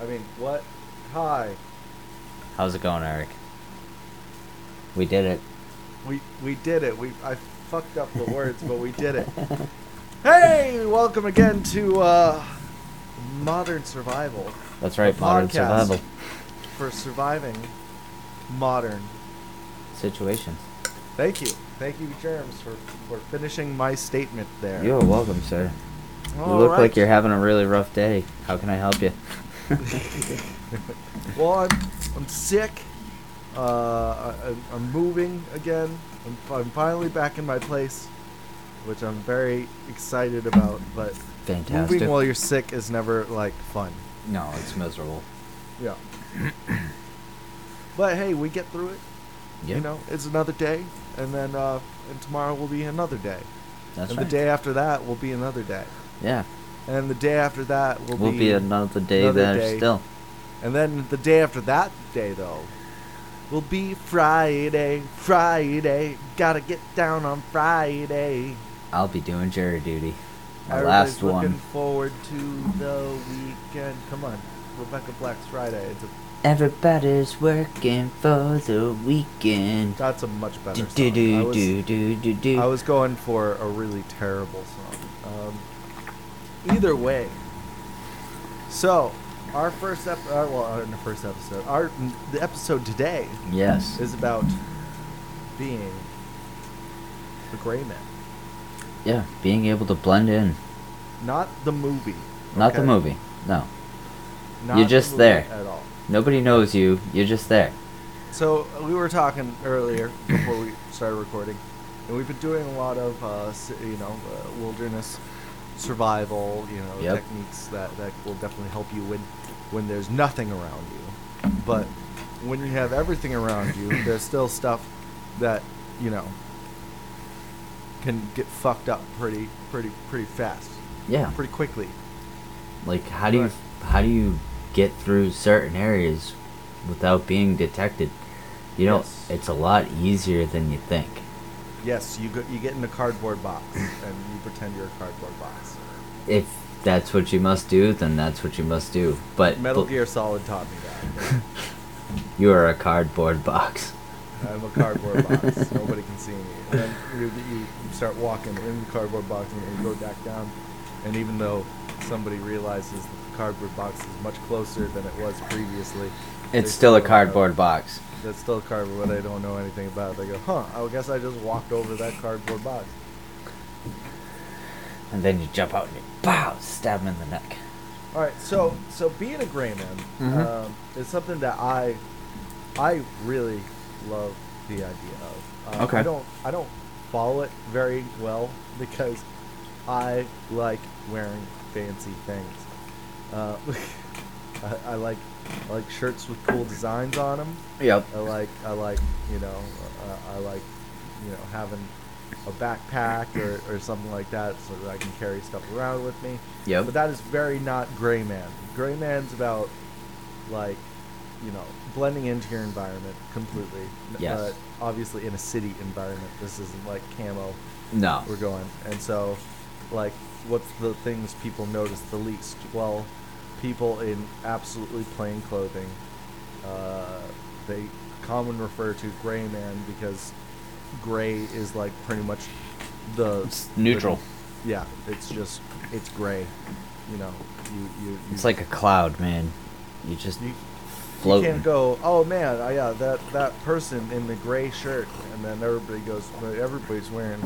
I mean, what? Hi. How's it going, Eric? We did it. We we did it. We I fucked up the words, but we did it. Hey, welcome again to uh, Modern Survival That's right, modern survival for surviving modern. situations. Thank you, thank you, Jerms, for for finishing my statement there. You're welcome, sir. You look right. like you're having a really rough day. How can I help you? Well, I'm I'm sick. Uh, I, I'm- I'm moving again. I'm, I'm finally back in my place, which I'm very excited about. But Fantastic. moving while you're sick is never like fun. no, it's miserable. Yeah. but hey, we get through it. Yeah, You know, it's another day, and then uh, and tomorrow will be another day, that's and right. the day after that will be another day, yeah, and the day after that will will be, be another day another there day. still. and then the day after that day though will be Friday. Friday, gotta get down on Friday. I'll be doing jury duty. My Everybody's last looking one. forward to the weekend. Come on, Rebecca Black's Friday. It's a, Everybody's working for the weekend. that's a much better Do song. do I was-. I was going for a really terrible song. Um, either way, so our first ep- uh, well, our the first episode, our the episode today Yes. is about being the gray man, Yeah, being able to blend in. not the movie. Not the movie. No. Not You're the just movie there. at all. Nobody knows you. You're just there. So we were talking earlier before we started recording, and we've been doing a lot of uh, you know uh, wilderness survival, you know Yep. techniques that, that will definitely help you when when there's nothing around you. But when you have everything around you, there's still stuff that you know can get fucked up pretty pretty pretty fast, Yeah. pretty quickly. Like how do you how do you get through certain areas without being detected? You know, Yes. it's a lot easier than you think. Yes, you go, you get in a cardboard box and you pretend you're a cardboard box. If that's what you must do, then that's what you must do. But Metal bl- Gear Solid taught me that. you are a cardboard box. I'm a cardboard box. Nobody can see me. And then you, you, start walking in the cardboard box and you go back down. And even though somebody realizes that the cardboard box is much closer than it was previously, It's still a cardboard box. That's still cardboard, but they don't know anything about it. They go, huh, I guess I just walked over that cardboard box. And then you jump out and you pow, stab him in the neck. All right, so so being a gray man Mhm. um, is something that I I really love the idea of. Uh, Okay. I don't I don't follow it very well because I like wearing fancy things. Uh, I, I like I like shirts with cool designs on them. Yep. I like I like you know uh, I like you know having a backpack or, or something like that so that I can carry stuff around with me. Yep. But that is very not gray man. Gray man's about like you know blending into your environment completely. Yes. But obviously in a city environment, this isn't like camo. No. We're going, and so like what's the things people notice the least? Well, people in absolutely plain clothing. Uh, they commonly refer to gray man because gray is like pretty much the It's the- neutral. yeah, it's just it's gray. You know, you you. you It's like a cloud, man. You just you, you can't go. Oh man, uh, yeah, that that person in the gray shirt, and then everybody goes. But everybody's wearing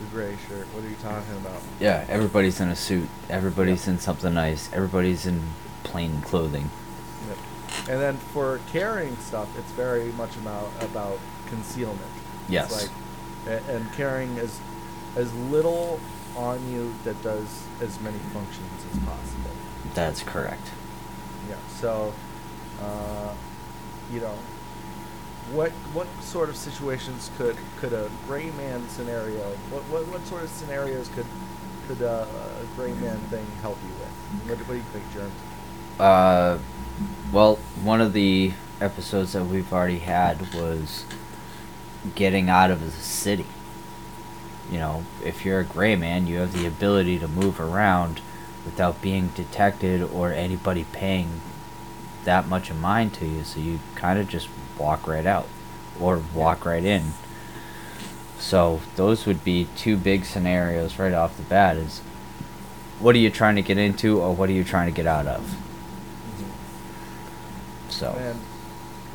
the gray shirt. What are you talking about? Yeah, everybody's in a suit. Everybody's in something nice. Everybody's in plain clothing. Yep. And then for carrying stuff, it's very much about about concealment. Yes. Like, and carrying as as little on you that does as many functions as possible. That's correct. Yeah. So, uh, you know, what what sort of situations could could a gray man scenario? What what, what sort of scenarios could could uh, a gray man thing help you with? What, what do you think, Jeremy? Uh, well, one of the episodes that we've already had was getting out of the city. You know, if you're a gray man, you have the ability to move around without being detected or anybody paying that much of mind to you, so you kind of just walk right out or walk right in. So those would be two big scenarios right off the bat is what are you trying to get into or what are you trying to get out of? Mm-hmm. So And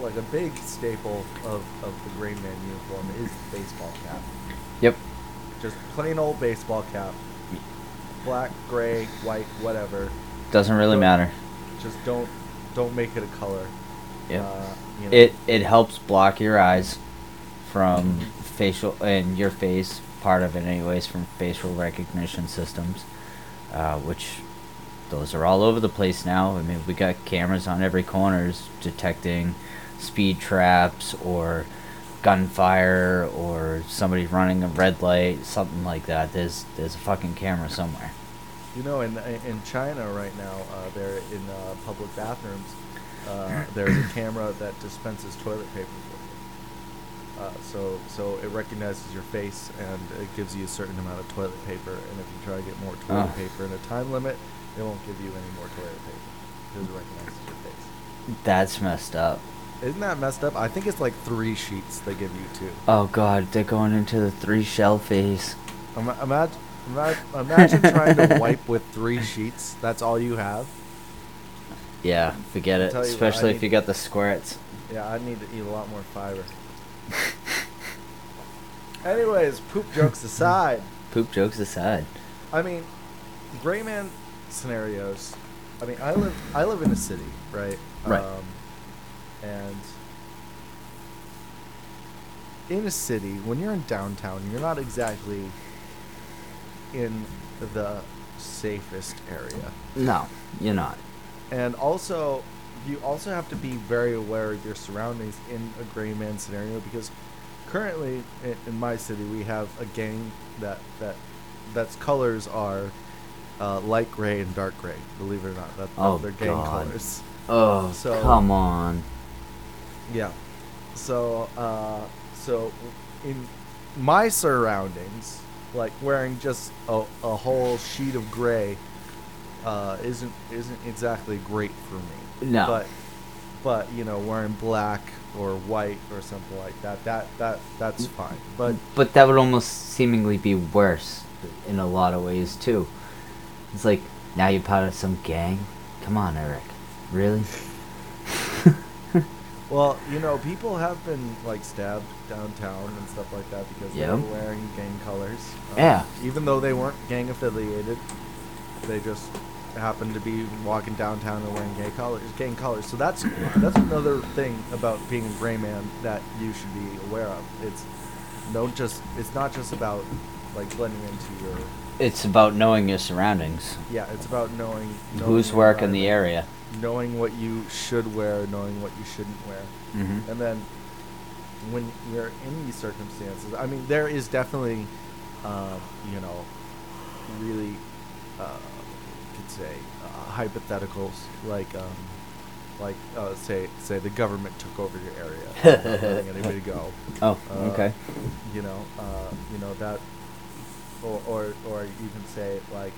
like a big staple of, of the Gray Man uniform is the baseball cap. Yep. Just plain old baseball cap. Black, gray, white, whatever. Doesn't really Don't- matter. Just don't don't make it a color. Yep. Uh, you know, It it helps block your eyes from facial and your face part of it anyways from facial recognition systems, uh, which those are all over the place now. I mean, we got cameras on every corners detecting speed traps or gunfire or somebody running a red light, something like that. There's there's a fucking camera somewhere. You know, in in China right now, uh, they're in uh, public bathrooms. Uh, there's a camera that dispenses toilet paper for you. Uh, so so it recognizes your face and it gives you a certain amount of toilet paper. And if you try to get more toilet Oh. paper in a time limit, it won't give you any more toilet paper because it recognizes your face. That's messed up. Isn't that messed up? I think it's like three sheets they give you too. Oh god, they're going into the three shell phase. Ima- Imagine, imagine trying to wipe with three sheets. That's all you have. Yeah, forget it. you what, Especially if you got the squirts. Yeah, I need to eat a lot more fiber. Anyways, poop jokes aside, Poop jokes aside. I mean, gray man scenarios. I mean, I live I live in a city, right? Right. Um, and in a city, when you're in downtown, you're not exactly in the safest area. No, you're not. And also, you also have to be very aware of your surroundings in a gray man scenario because currently in, in my city we have a gang that that that's colors are uh, light gray and dark gray. Believe it or not, that's Oh, they're gang God. colors. Oh, So- come on. Yeah. So uh, so in my surroundings, like wearing just a, a whole sheet of gray uh, isn't isn't exactly great for me. No. But but you know wearing black or white or something like that that that that's fine. But But that would almost seemingly be worse in a lot of ways too. It's like now you're part of some gang. Come on, Eric. Really? well, you know people have been like stabbed downtown and stuff like that because Yeah. they were wearing gang colors. Um, Yeah. Even though they weren't gang affiliated, they just happened to be walking downtown and wearing gay colors, gang colors. So that's that's another thing about being a gray man that you should be aware of. It's don't just it's not just about like blending into your It's about knowing your surroundings. yeah. It's about knowing, knowing Who's working the area. knowing what you should wear, knowing what you shouldn't wear. Mm-hmm. And then when you're in these circumstances, I mean, there is definitely, um, you know, really, uh, say, uh, hypotheticals like, um, like uh, say, say the government took over your area, not letting anybody go. Oh, Uh, okay. You know, uh, you know that, or or or you can say like,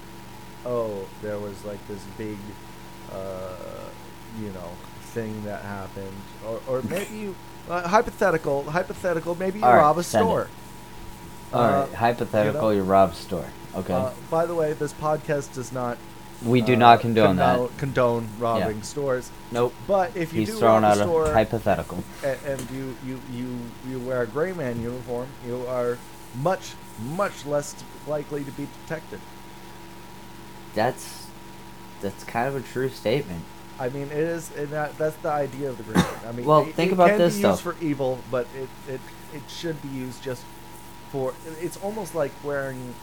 oh, there was like this big, uh, you know, thing that happened, or or maybe you, uh, hypothetical, hypothetical, maybe you All right, rob a store. All Uh, right. Hypothetical, know- you rob a store. Okay. Uh, by the way, this podcast does not. We do uh, not condone condone, that. condone robbing stores. Nope. But if you He's do throwing rob out a store, a hypothetical. and, and you, you, you, you wear a gray man uniform, you are much, much less likely to be detected. That's that's kind of a true statement. I mean, it is, and that, that's the idea of the gray man. I mean, Well, it, think it about can this, be though. for evil, but it, it, it should be used just for. It's almost like wearing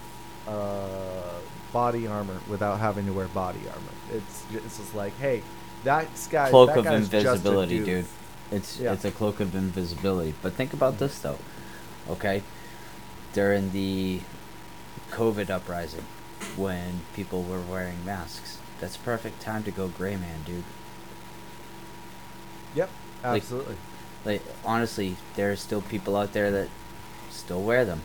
uh, body armor without having to wear body armor. It's, ju- it's just like, hey, that guy, cloak that of just invisibility, dude. It's Yeah. it's a cloak of invisibility. But think about this though. Okay? During the COVID uprising when people were wearing masks. That's a perfect time to go gray man, dude. Yep, Like- absolutely. Like honestly, there are still people out there that still wear them.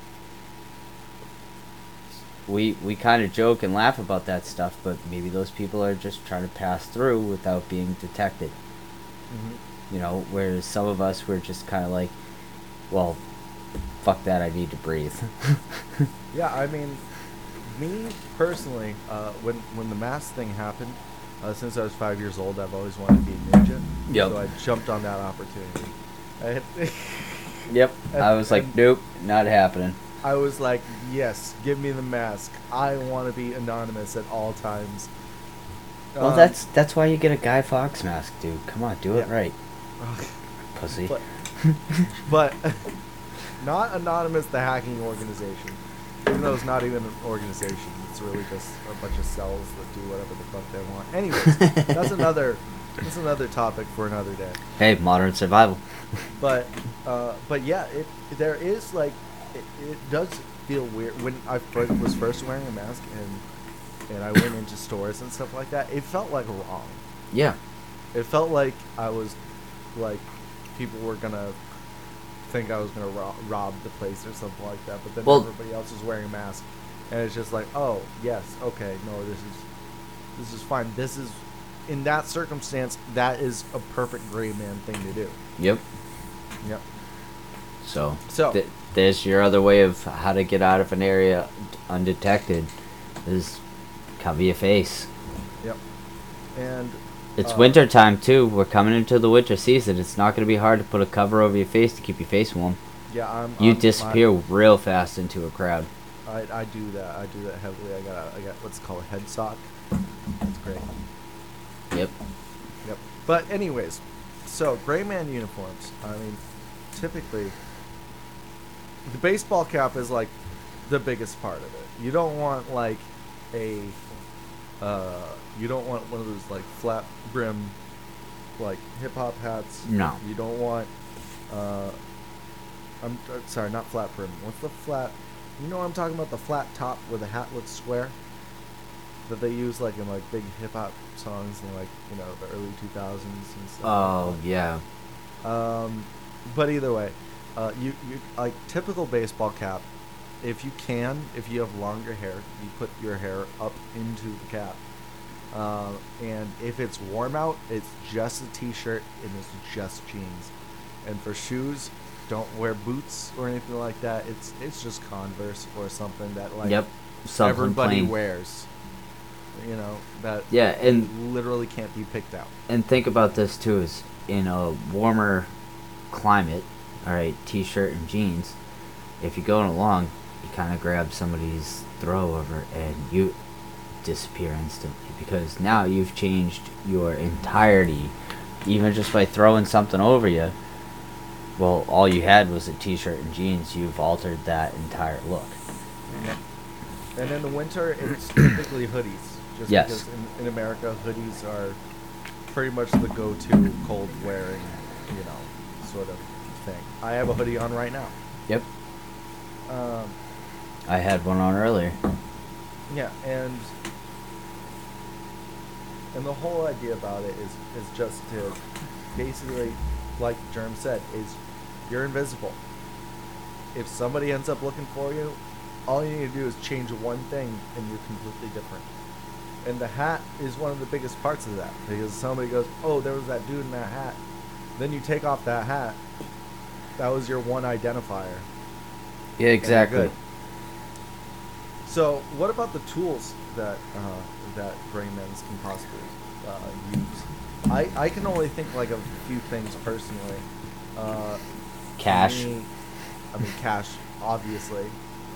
We we kind of joke and laugh about that stuff, but maybe those people are just trying to pass through without being detected. Mm-hmm. You know, whereas some of us were just kind of like, well, fuck that, I need to breathe. Yeah, I mean, me personally, uh, when when the mask thing happened, uh, since I was five years old, I've always wanted to be a ninja. Yep. So I jumped on that opportunity. I, yep. I was like, nope, not happening. I was like, yes, give me the mask. I want to be anonymous at all times. Well, Um, that's that's why you get a Guy Fawkes mask, dude. Come on, do it Yeah. right, pussy. But, but not anonymous, the hacking organization. Even though it's not even an organization, it's really just a bunch of cells that do whatever the fuck they want. Anyways, that's another that's another topic for another day. hey, modern survival. But uh, but yeah, it there is like it, it does feel weird when I was first wearing a mask and and I went into stores and stuff like that. It felt like wrong. Yeah. It felt like I was like people were gonna think I was gonna ro- rob the place or something like that. But then Well- everybody else was wearing a mask, and it's just like, oh yes, okay, no, this is this is fine. This is in that circumstance, that is a perfect gray man thing to do. Yep. Yep. So, So- th- there's your other way of how to get out of an area undetected is cover your face. Yep. And It's Uh, winter time too. We're coming into the winter season. It's not going to be hard to put a cover over your face to keep your face warm. yeah, I'm. You I'm- disappear real fast into a crowd. I, I do that. I do that heavily. I got I got what's called a head sock. That's great. Yep. Yep. But anyways, so gray man uniforms. I mean, typically, the baseball cap is like the biggest part of it. You don't want like a, uh, you don't want one of those like flat brim, like hip hop hats. No. You don't want, uh, I'm uh, sorry, not flat brim. What's the flat? You know what I'm talking about? The flat top where the hat looks square. That they use like in like big hip hop songs in like you know the early 2000s and stuff. Oh yeah. Um, but either way, uh, you you like typical baseball cap. If you can, if you have longer hair, you put your hair up into the cap. Uh, and if it's warm out, it's just a t-shirt and it's just jeans. And for shoes, don't wear boots or anything like that. It's it's just Converse or something that like yep. Something everybody plain. wears. You know that Yeah, and literally can't be picked out. and think about this too is in a warmer climate all right t-shirt and jeans if you're going along you kind of grab somebody's throw over and you disappear instantly because now you've changed your entirety even just by throwing something over you well all you had was a t-shirt and jeans you've altered that entire look And in the winter, it's typically hoodies. Just Yes. because in, in America, hoodies are pretty much the go-to cold wearing, you know, sort of. I have a hoodie on right now. yep Um, i had one on earlier yeah, and and the whole idea about it is is just to basically, like Jerm said, is you're invisible. If somebody ends up looking for you, all you need to do is change one thing, and you're completely different. And the hat is one of the biggest parts of that because somebody goes, "Oh, there was that dude in that hat." Then you take off that hat. That was your one identifier. yeah exactly good. So, what about the tools that uh, that Greymen's can possibly uh, use? I, I can only think like a few things personally. Uh, cash me, I mean, cash, obviously.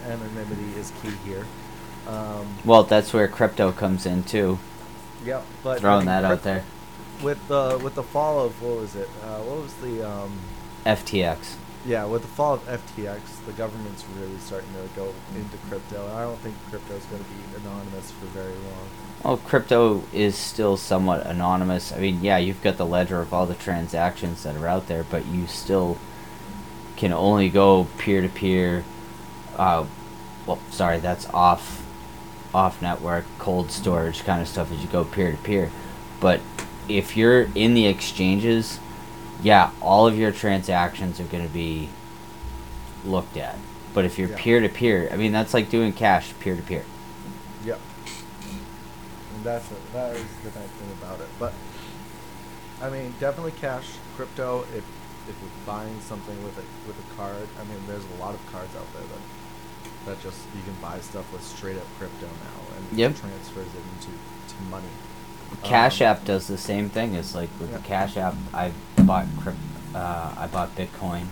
Anonymity is key here. Um, well that's where crypto comes in too yeah, but I throwing think that out there With the with the fall of what was it? Uh, what was the um, ftx yeah with the fall of FTX, the government's really starting to go into crypto. I don't think crypto is going to be anonymous for very long. Well, crypto is still somewhat anonymous. I mean, yeah, you've got the ledger of all the transactions that are out there, but you still can only go peer to peer. Uh, well, sorry, that's off, off network, cold storage kind of stuff as you go peer to peer. But if you're in the exchanges, yeah, all of your transactions are going to be looked at. But if you're peer to peer, I mean, that's like doing cash peer to peer. Yep. And that's it. That is the nice thing about it. But I mean, definitely cash, crypto. If if you're buying something with a with a card, I mean, there's a lot of cards out there that that just you can buy stuff with straight up crypto now and Yep. it transfers it into to money. Cash Um, App does the same thing. It's like with Yeah. the Cash App, I bought crypt, uh, I bought Bitcoin,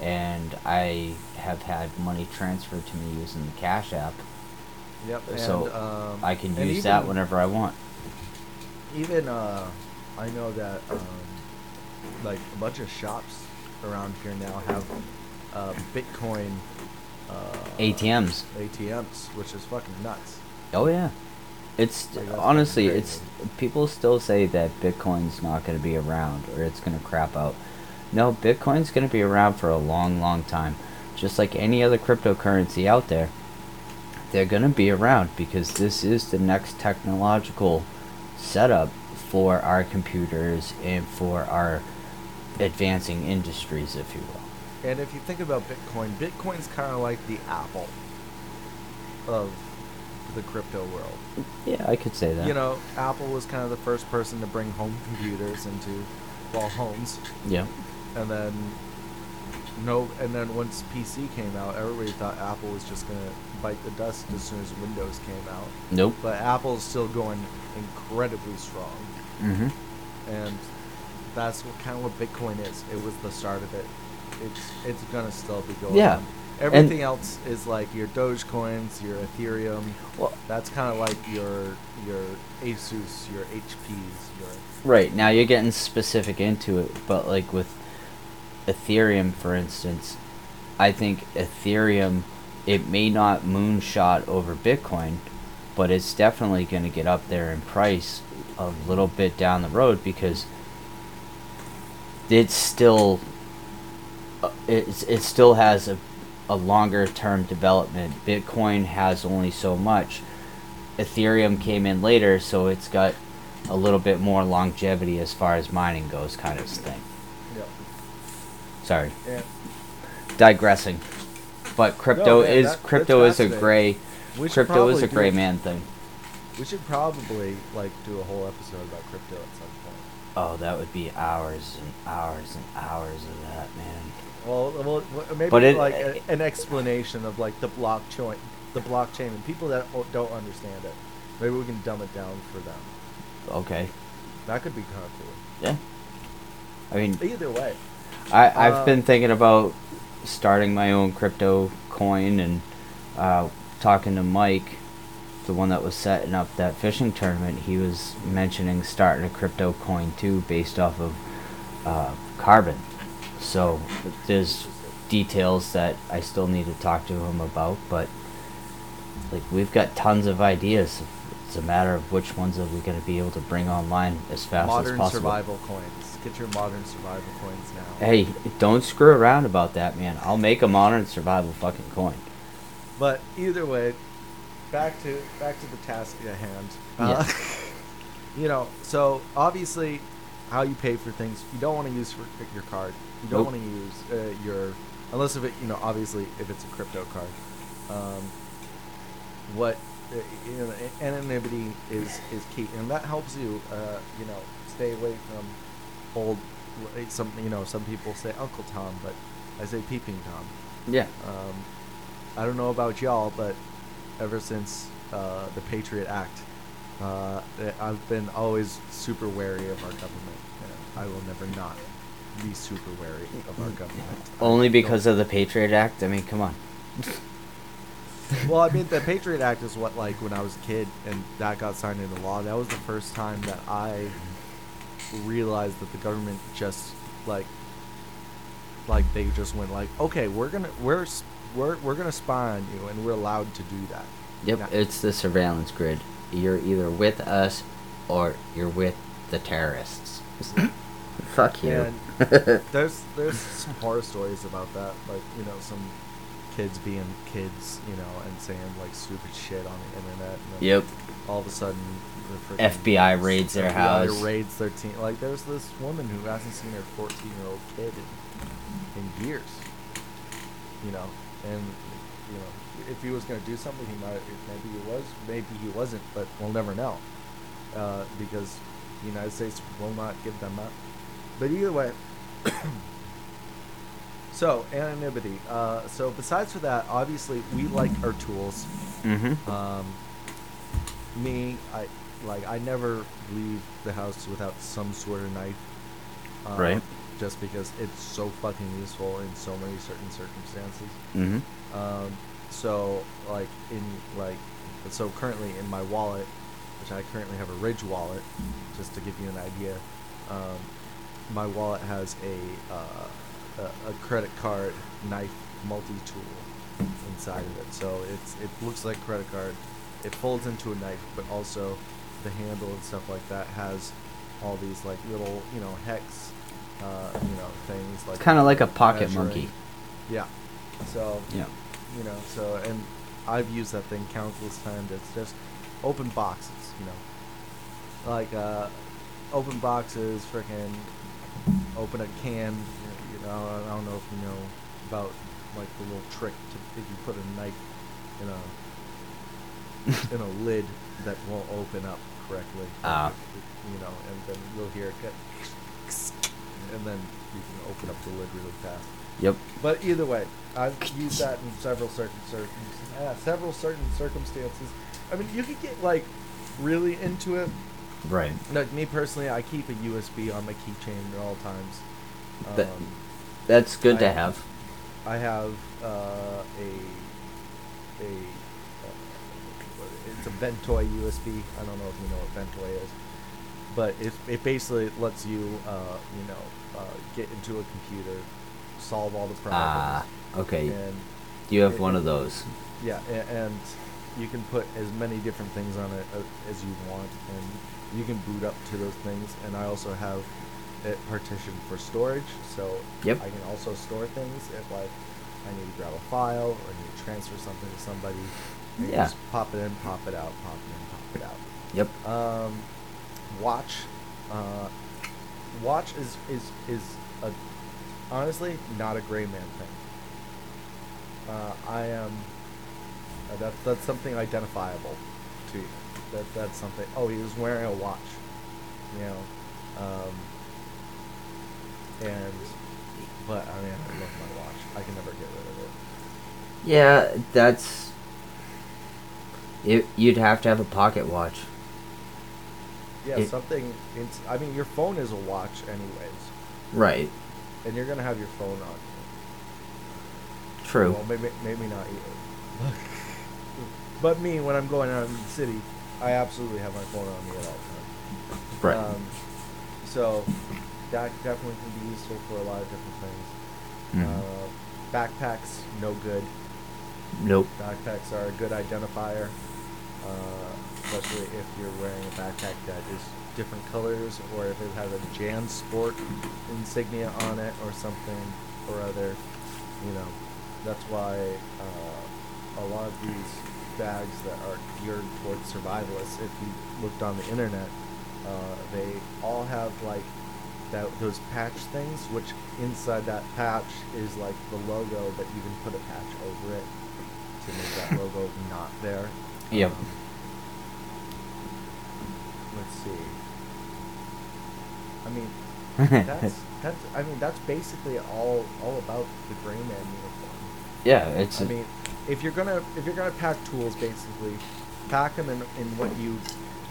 and I have had money transferred to me using the Cash App. Yep. And, so um, I can and use that whenever I want. Even uh, I know that um, like a bunch of shops around here now have uh, Bitcoin uh, ATMs. ATMs, which is fucking nuts. Oh yeah, it's Like, honestly, it's people still say that Bitcoin's not going to be around or it's going to crap out. No, Bitcoin's going to be around for a long, long time. Just like any other cryptocurrency out there, they're going to be around because this is the next technological setup for our computers and for our advancing industries, if you will. And if you think about Bitcoin, Bitcoin's kind of like the Apple of the crypto world. Yeah, I could say that. You know, Apple was kind of the first person to bring home computers into well homes, Yeah. and then no, and then once PC came out, everybody thought Apple was just gonna bite the dust as soon as Windows came out. Nope. But Apple's still going incredibly strong, Mhm. and that's what kind of what Bitcoin is. It was the start of it. It's it's gonna still be going. Yeah, on. Everything else is like your Dogecoins, your Ethereum. Well, That's kind of like your your Asus, your HPs, your Right, now you're getting specific into it, but like with Ethereum, for instance, I think Ethereum, it may not moonshot over Bitcoin, but it's definitely going to get up there in price a little bit down the road because it's still uh, it's, it still has a, a longer term development. Bitcoin has only so much. Ethereum came in later, so it's got a little bit more longevity as far as mining goes, kind of thing. yep. Sorry, And digressing. But crypto man, is that- crypto is a gray crypto is a gray do- man thing. We should probably like do a whole episode about crypto at some point. Oh, that would be hours and hours and hours of that, man. Well, well, maybe But it- like a, an explanation of like the blockchain, the blockchain, and people that don't understand it. Maybe we can dumb it down for them. Okay. That could be kind of cool. Yeah. I mean, Either way, I, I've Uh, been thinking about starting my own crypto coin and uh, talking to Mike, the one that was setting up that fishing tournament. He was mentioning starting a crypto coin too, based off of uh, carbon. So there's details that I still need to talk to him about, but like we've got tons of ideas. It's a matter of which ones are we going to be able to bring online as fast as possible. modern survival coins. Get your modern survival coins now. Hey, don't screw around about that, man. I'll make a modern survival fucking coin. But either way, back to back to the task at hand. Uh, you know, so obviously, how you pay for things, you don't want to use for your card. You don't Nope. want to use uh, your unless if it, you know, obviously if it's a crypto card. Um, what uh, you know, anonymity is is key, and that helps you, uh, you know, stay away from old. Some you know, some people say Uncle Tom, but I say Peeping Tom. Yeah. Um, I don't know about y'all, but ever since uh, the Patriot Act, uh, I've been always super wary of our government. I will never not be super wary of our government. Only because of the Patriot Act? I mean, come on. well, I mean, the Patriot Act is what like when I was a kid and that got signed into law. That was the first time that I realized that the government just like like they just went like, okay, we're gonna we're we're we're gonna spy on you, and we're allowed to do that. Yep, Now- it's the surveillance grid. You're either with us or you're with the terrorists. Fuck you. And there's there's some horror stories about that, like you know some kids being kids, you know, and saying like stupid shit on the internet. And then Yep. All of a sudden, the frickin' FBI raids their FBI house. Raids their teen. Like there's this woman who hasn't seen her 14 year old kid in, in years. You know, and you know if he was gonna do something, he might. Maybe he was. Maybe he wasn't. But we'll never know. Uh, because The United States will not give them up. But either way, so anonymity. Uh, so besides for that, obviously we like our tools. Mm-hmm. Um, me, I like I never leave the house without some sort of knife. Um, Right. Just because it's so fucking useful in so many certain circumstances. Mm-hmm. Um, so like in like so currently in my wallet, which I currently have a Ridge wallet, just to give you an idea, um, my wallet has a, uh, a a credit card knife multi-tool inside of it. So it's it looks like a credit card. It folds into a knife, but also the handle and stuff like that has all these like little you know hex, uh, you know things like Kind of like a pocket measuring. monkey. Yeah. So Yeah. you know so and i've used that thing countless times it's just open boxes you know like uh open boxes freaking open a can you know i don't know if you know about like the little trick to if you put a knife in a in a lid that won't open up correctly Ah. you know and then you'll hear it get and then you can open up the lid really fast Yep. but either way, I've used that in several certain uh, several certain circumstances. I mean, you could get like really into it. Right. Like me personally, I keep a USB on my keychain at all times. That- Um, That's good to I- have. I have uh, a a uh, it's a Ventoy USB. I don't know if you know what Ventoy is, but it it basically lets you uh, you know uh, get into a computer, solve all the problems. Ah. okay. and You have it- one of those. yeah, and, and you can put as many different things on it uh, as you want, and you can boot up to those things. And I also have it partitioned for storage, so Yep. I can also store things if like I need to grab a file or I need to transfer something to somebody. Yeah. Just pop it in, pop it out, pop it in, pop it out. Yep. Um, watch, uh, watch is is is a honestly not a gray man thing. Uh, I am. Uh, that's that's something identifiable to you. That that's something. Oh, he was wearing a watch. You know, um, and but I mean, I love my watch. I can never get rid of it. Yeah, that's. You'd have to have a pocket watch. Yeah, It- something. It's, I mean, your phone is a watch, anyways, Right. and you're gonna have your phone on. True. Well, maybe maybe not but me, when I'm going out in the city, I absolutely have my phone on me at all times. right. Um, so that definitely can be useful for a lot of different things. Mhm. Uh, backpacks, no good. nope. Backpacks are a good identifier, uh, especially if you're wearing a backpack that is different colors, or if it has a JanSport insignia on it, or something or other. You know, that's why uh, a lot of these bags that are geared towards survivalists, if you looked on the internet, uh, they all have like that those patch things, which inside that patch is like the logo, but you can put a patch over it to make that logo not there. Yep. Um, let's see. I mean, that's that's. I mean, that's basically all all about the gray man uniform. yeah, it's. I mean, if you're gonna if you're gonna pack tools, basically, pack them in, in what you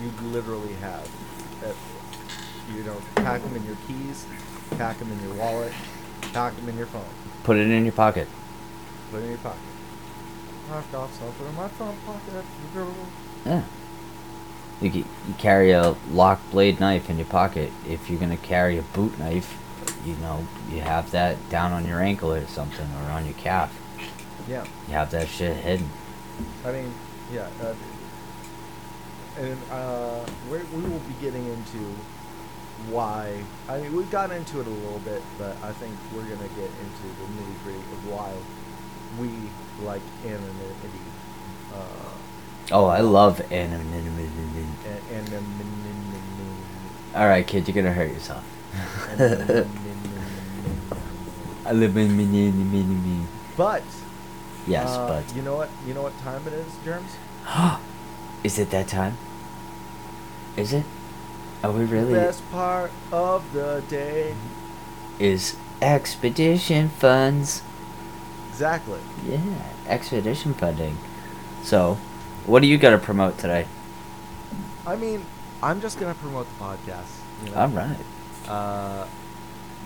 you literally have. Uh, you know, pack them in your keys, pack them in your wallet, pack them in your phone, put it in your pocket. put it in your pocket. I've got something in my front pocket. Yeah. You, you carry a lock blade knife in your pocket. If you're gonna carry a boot knife, you know you have that down on your ankle or something, or on your calf. Yeah. You have that shit hidden. I mean, yeah. Uh, and uh, we're, we will be getting into why. I mean, we've gotten into it a little bit, but I think we're gonna get into the nitty gritty of why we like anonymity. Uh, Oh, I love anonymity. a- anonymity. All right, kid, you're gonna hurt yourself. I live in mini mini mini. But Yes, uh, but you know what? You know what time it is, Jerms? is it that time? Is it? Are we really? Best part of the day. Is expedition funds. Exactly. Yeah, expedition funding. So, what are you gonna promote today? I mean, I'm just gonna promote the podcast. You know? All right. Uh,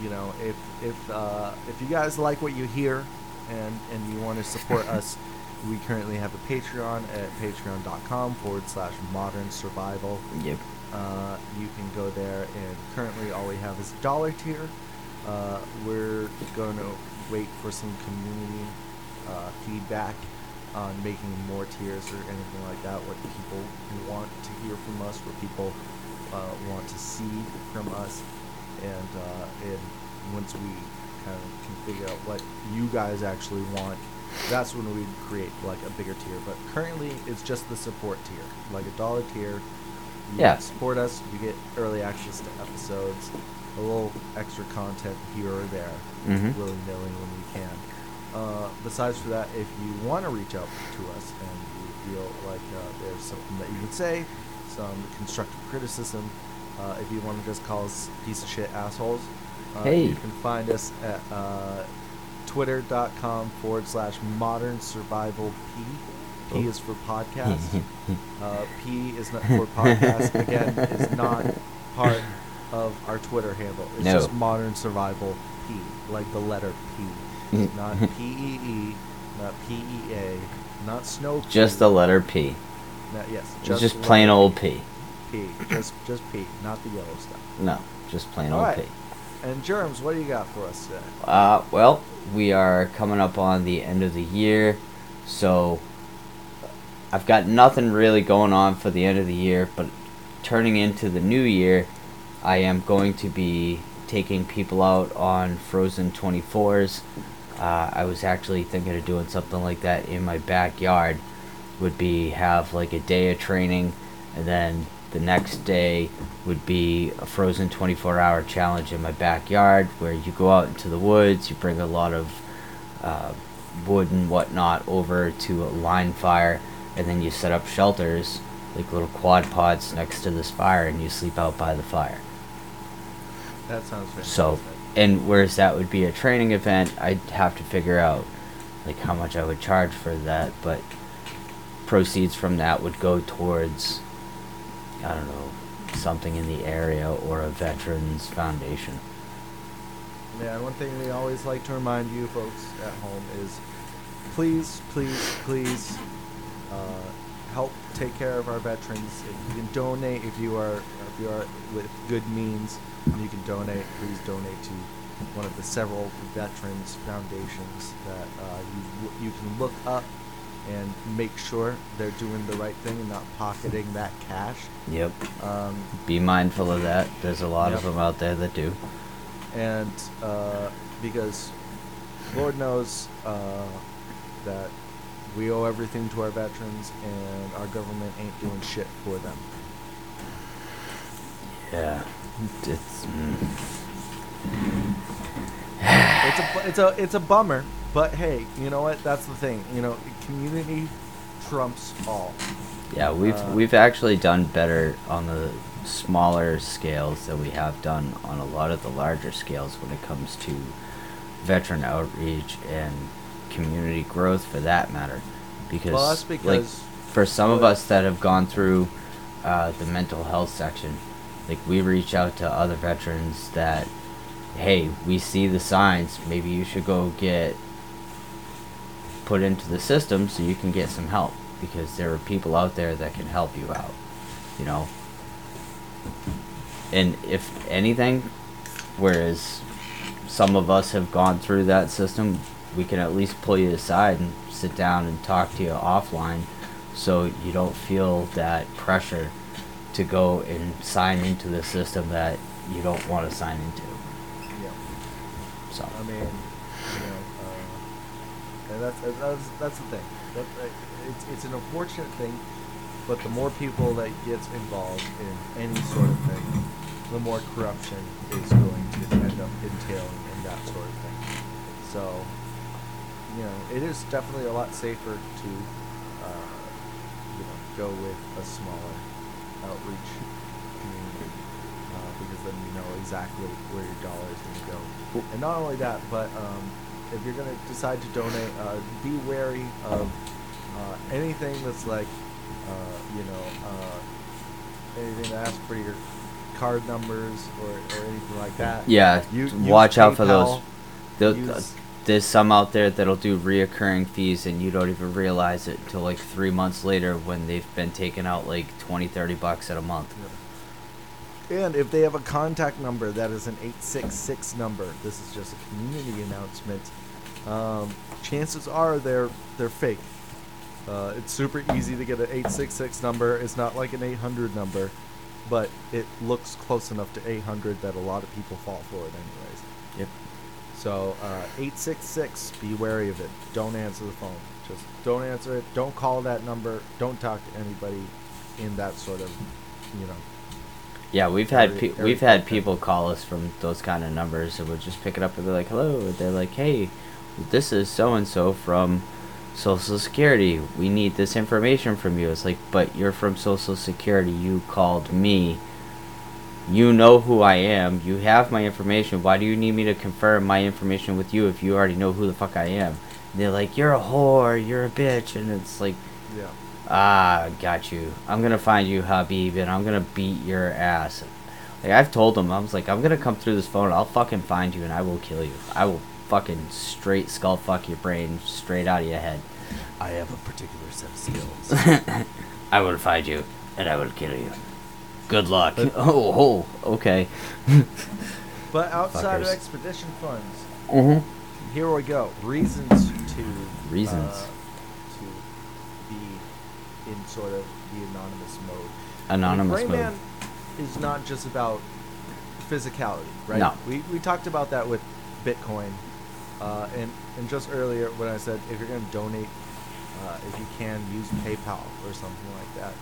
you know, if if uh, if you guys like what you hear, and and you want to support us, we currently have a Patreon at patreon.com forward slash modern survival. Yep. Uh, you can go there, and currently all we have is dollar tier. Uh, we're going to wait for some community uh, feedback on making more tiers or anything like that. What people want to hear from us, what people uh, want to see from us, and uh, and once we kind of can figure out what you guys actually want, that's when we create like a bigger tier. But currently, it's just the support tier, like a dollar tier. You Yeah. support us. You get early access to episodes, a little extra content here or there, Mhm. willy nilly when we can. Uh, besides for that, if you want to reach out to us and you feel like uh, there's something that you would say, some constructive criticism, uh, if you want to just call us piece of shit assholes, uh, Hey. you can find us at uh, twitter.com forward slash modern survival p. P Oh. is for podcast. Uh, P is not for podcast. Again, is not part of our Twitter handle. It's No. just modern survival P, like the letter P, not P E E, not P E A, not snow. Just the letter P. No, yes, It's just plain old P. P. Just just P, not the yellow stuff. No, just plain All old right. P. And Jerms, what do you got for us today? Uh, well, we are coming up on the end of the year, so I've got nothing really going on for the end of the year, but turning into the new year, I am going to be taking people out on Frozen 24s. Uh, I was actually thinking of doing something like that in my backyard. Would be have like a day of training, and then the next day would be a Frozen 24 hour challenge in my backyard where you go out into the woods, you bring a lot of uh, wood and whatnot over to a line fire, and then you set up shelters, like little quad pods next to this fire, and you sleep out by the fire. That sounds fantastic. So, and whereas that would be a training event, I'd have to figure out like how much I would charge for that, but proceeds from that would go towards I don't know, something in the area or a veterans foundation. Yeah, one thing we always like to remind you folks at home is please, please, please uh, help take care of our veterans. If you can donate, if you are if you are with good means, and you can donate, please donate to one of the several veterans foundations that uh, you you can look up and make sure they're doing the right thing and not pocketing that cash. Yep. Um, Be mindful of that. There's a lot of them out there that do. and uh, because Lord knows uh, that we owe everything to our veterans, and our government ain't doing shit for them. Yeah. It's mm. It's a it's a it's a bummer, but hey, you know what? That's the thing. You know, community trumps all. Yeah, we've Uh, we've actually done better on the smaller scales than we have done on a lot of the larger scales when it comes to veteran outreach and community growth for that matter. Because, Well, that's like for some of us that have gone through uh, the mental health section, like we reach out to other veterans that, hey, we see the signs. Maybe you should go get put into the system so you can get some help because there are people out there that can help you out you know and if anything whereas some of us have gone through that system we can at least pull you aside and sit down and talk to you offline so you don't feel that pressure to go and sign into the system that you don't want to sign into Yeah. so I mean, you know, uh, and that's that's that's the thing. That, that, it's it's an unfortunate thing, but the more people that gets involved in any sort of thing, the more corruption is going to end up entailing in that sort of thing. So, you know, it is definitely a lot safer to, uh, you know, go with a smaller outreach community. because then you know exactly where your dollar is going to go. And not only that, but um, if you're going to decide to donate, uh, be wary of uh, anything that's like, uh, you know, uh, anything that asks for your card numbers or, or anything like that. Yeah, You- watch out for those. Use- there's some out there that'll do reoccurring fees and you don't even realize it until like three months later when they've been taking out like 20 30 bucks at a month And if they have a contact number that is an 866 number, this is just a community announcement. Um, chances are they're they're fake. Uh, it's super easy to get an 866 number. It's not like an 800 number, but it looks close enough to 800 that a lot of people fall for it anyways. yep So uh, 866, be wary of it. Don't answer the phone. Just don't answer it. Don't call that number. Don't talk to anybody in that sort of, you know. yeah we've had pe- we've had people call us from those kind of numbers and we'll just pick it up and be like hello they're like hey this is so and so from social security we need this information from you it's like but you're from social security you called me you know who I am. You have my information. Why do you need me to confirm my information with you if you already know who the fuck I am? And they're like, you're a whore, you're a bitch, and it's like, Yeah. ah, got you. I'm gonna find you, Habib, and I'm gonna beat your ass. Like I've told them, I was like, I'm gonna come through this phone. I'll fucking find you, and I will kill you. I will fucking straight skull fuck your brain straight out of your head. I have a particular set of skills. I will find you, and I will kill you. Good luck. But- oh, oh, okay. but outside of expedition funds, mm-hmm. here we go. Reasons to Reasons. uh, to be in sort of the anonymous mode. Anonymous Gray mode. Man is not just about physicality, right? No. We we talked about that with Bitcoin, uh, and and just earlier when I said if you're going to donate, uh, if you can use PayPal or something like that,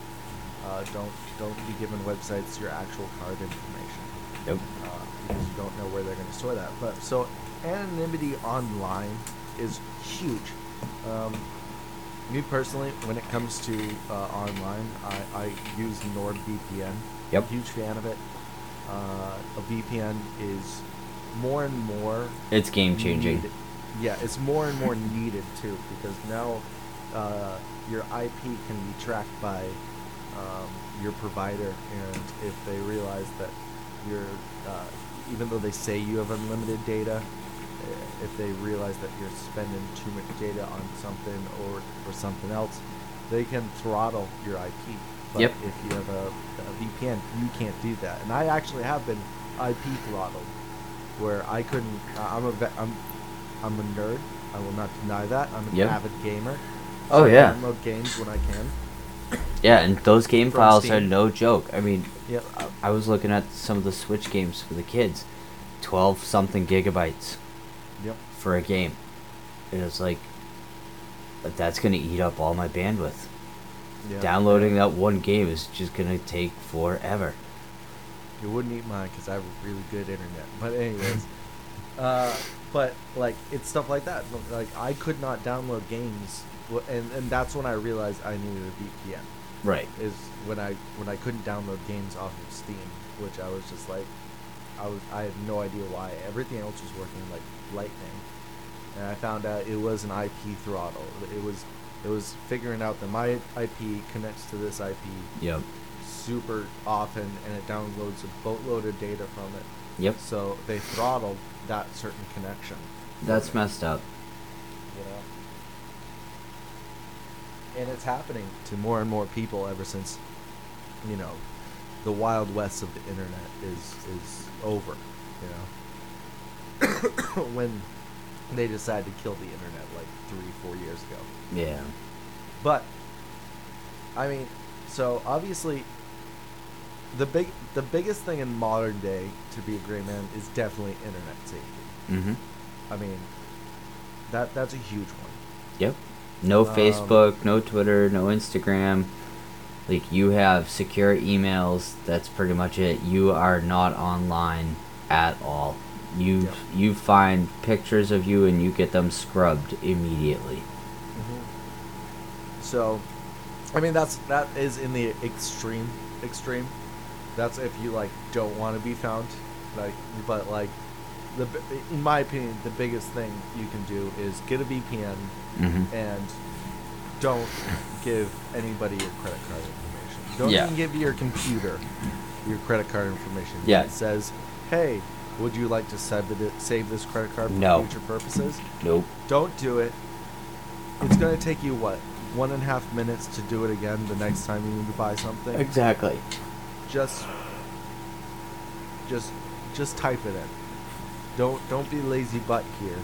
uh, don't don't be giving websites your actual card information Nope. uh, because you don't know where they're going to store that. But so anonymity online is huge. Um, me personally, when it comes to uh, online, I, I use NordVPN. Yep. Huge fan of it. Uh, a VPN is more and more It's game changing. needed. Yeah, it's more and more needed too because now uh, your IP can be tracked by um, your provider, and if they realize that you're, uh, even though they say you have unlimited data, eh, if they realize that you're spending too much data on something or or something else, they can throttle your IP. But Yep. if you have a, a VPN, you can't do that. And I actually have been IP throttled, where I couldn't. Uh, I'm a ve- I'm I'm a nerd. I will not deny that. I'm an Yep. avid gamer. Oh, so I yeah. download games when I can. Yeah, and those game From files are no joke. I mean, Yep. I, I was looking at some of the Switch games for the kids, twelve something gigabytes Yep. for a game. It was like, but that's gonna eat up all my bandwidth. Yeah. Downloading that one game is just gonna take forever. It wouldn't eat mine because I have really good internet. But anyways, uh, but like it's stuff like that. Like I could not download games, and and that's when I realized I needed a VPN. Right. Is when I when I couldn't download games off of Steam, which I was just like, I was I had no idea why. Everything else was working like lightning, and I found out it was an IP throttle. It was it was figuring out that my IP connects to this IP Yep. super often and it downloads a boatload of data from it. Yep. So they throttled that certain connection. That's messed up. You know? And it's happening to more and more people ever since, you know, the wild west of the internet is is over. You know, when they decided to kill the internet like three, four years ago. Yeah. But I mean, so obviously the big the biggest thing in modern day to be a great man is definitely internet safety. Mm-hmm. I mean, that that's a huge one. Yep. No Um, Facebook, no Twitter, no Instagram. Like you have secure emails. That's pretty much it. You are not online at all. You Yep. you find pictures of you and you get them scrubbed immediately. So, I mean that's that is in the extreme extreme. That's if you like don't want to be found. Like, but like, the in my opinion, the biggest thing you can do is get a VPN Mm-hmm. and don't give anybody your credit card information. Don't Yeah. even give your computer your credit card information. Yeah. It says, "Hey, would you like to save it, save this credit card for No. future purposes?" Nope. Don't do it. It's gonna take you what one and a half minutes to do it again the next time you need to buy something. Exactly. Just, just, just type it in. Don't don't be lazy butt here,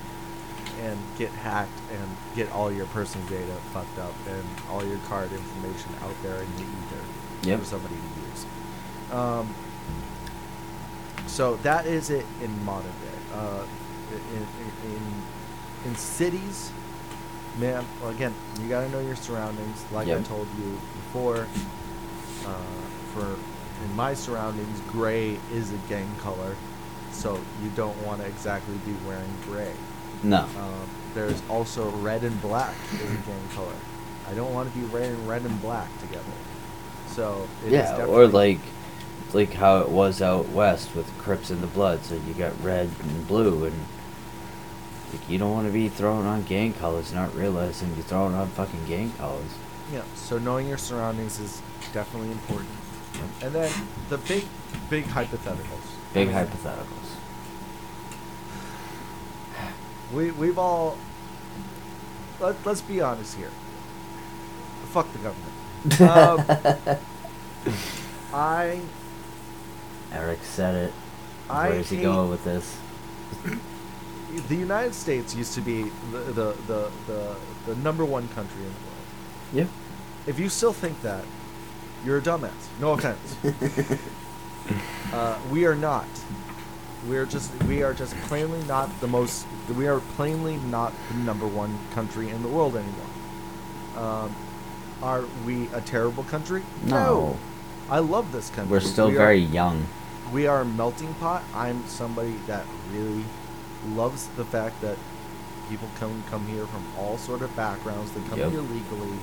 and get hacked and get all your personal data fucked up and all your card information out there in the ether Yep. for somebody to use. Um, so that is it in modern day. Uh, in, in, in in cities, man. Well, again, you gotta know your surroundings. Like I told you before, uh, for in my surroundings, gray is a gang color, so you don't want to exactly be wearing gray. No. Um, there's also red and black is a gang color. I don't want to be wearing red and black together. So it is yeah, or like like how it was out west with Crips and the Bloods, and you got red and blue, and like you don't want to be throwing on gang colors, not realizing you're throwing on fucking gang colors. Yeah, so knowing your surroundings is definitely important. And then the big, big hypotheticals. Big I mean, hypotheticals. We we've all. Let Let's be honest here. Fuck the government. Um, I Eric said it. I Where's he hate- going with this? the United States used to be the the, the, the, the number one country in the world. Yep. If you still think that, you're a dumbass. No offense. uh, we are not. We are just we are just plainly not the most. We are plainly not the number one country in the world anymore. Um, are we a terrible country? No. I love this country. We're still We are- very young. we are a melting pot. I'm somebody that really loves the fact that people come come here from all sort of backgrounds. They come Yep. here legally,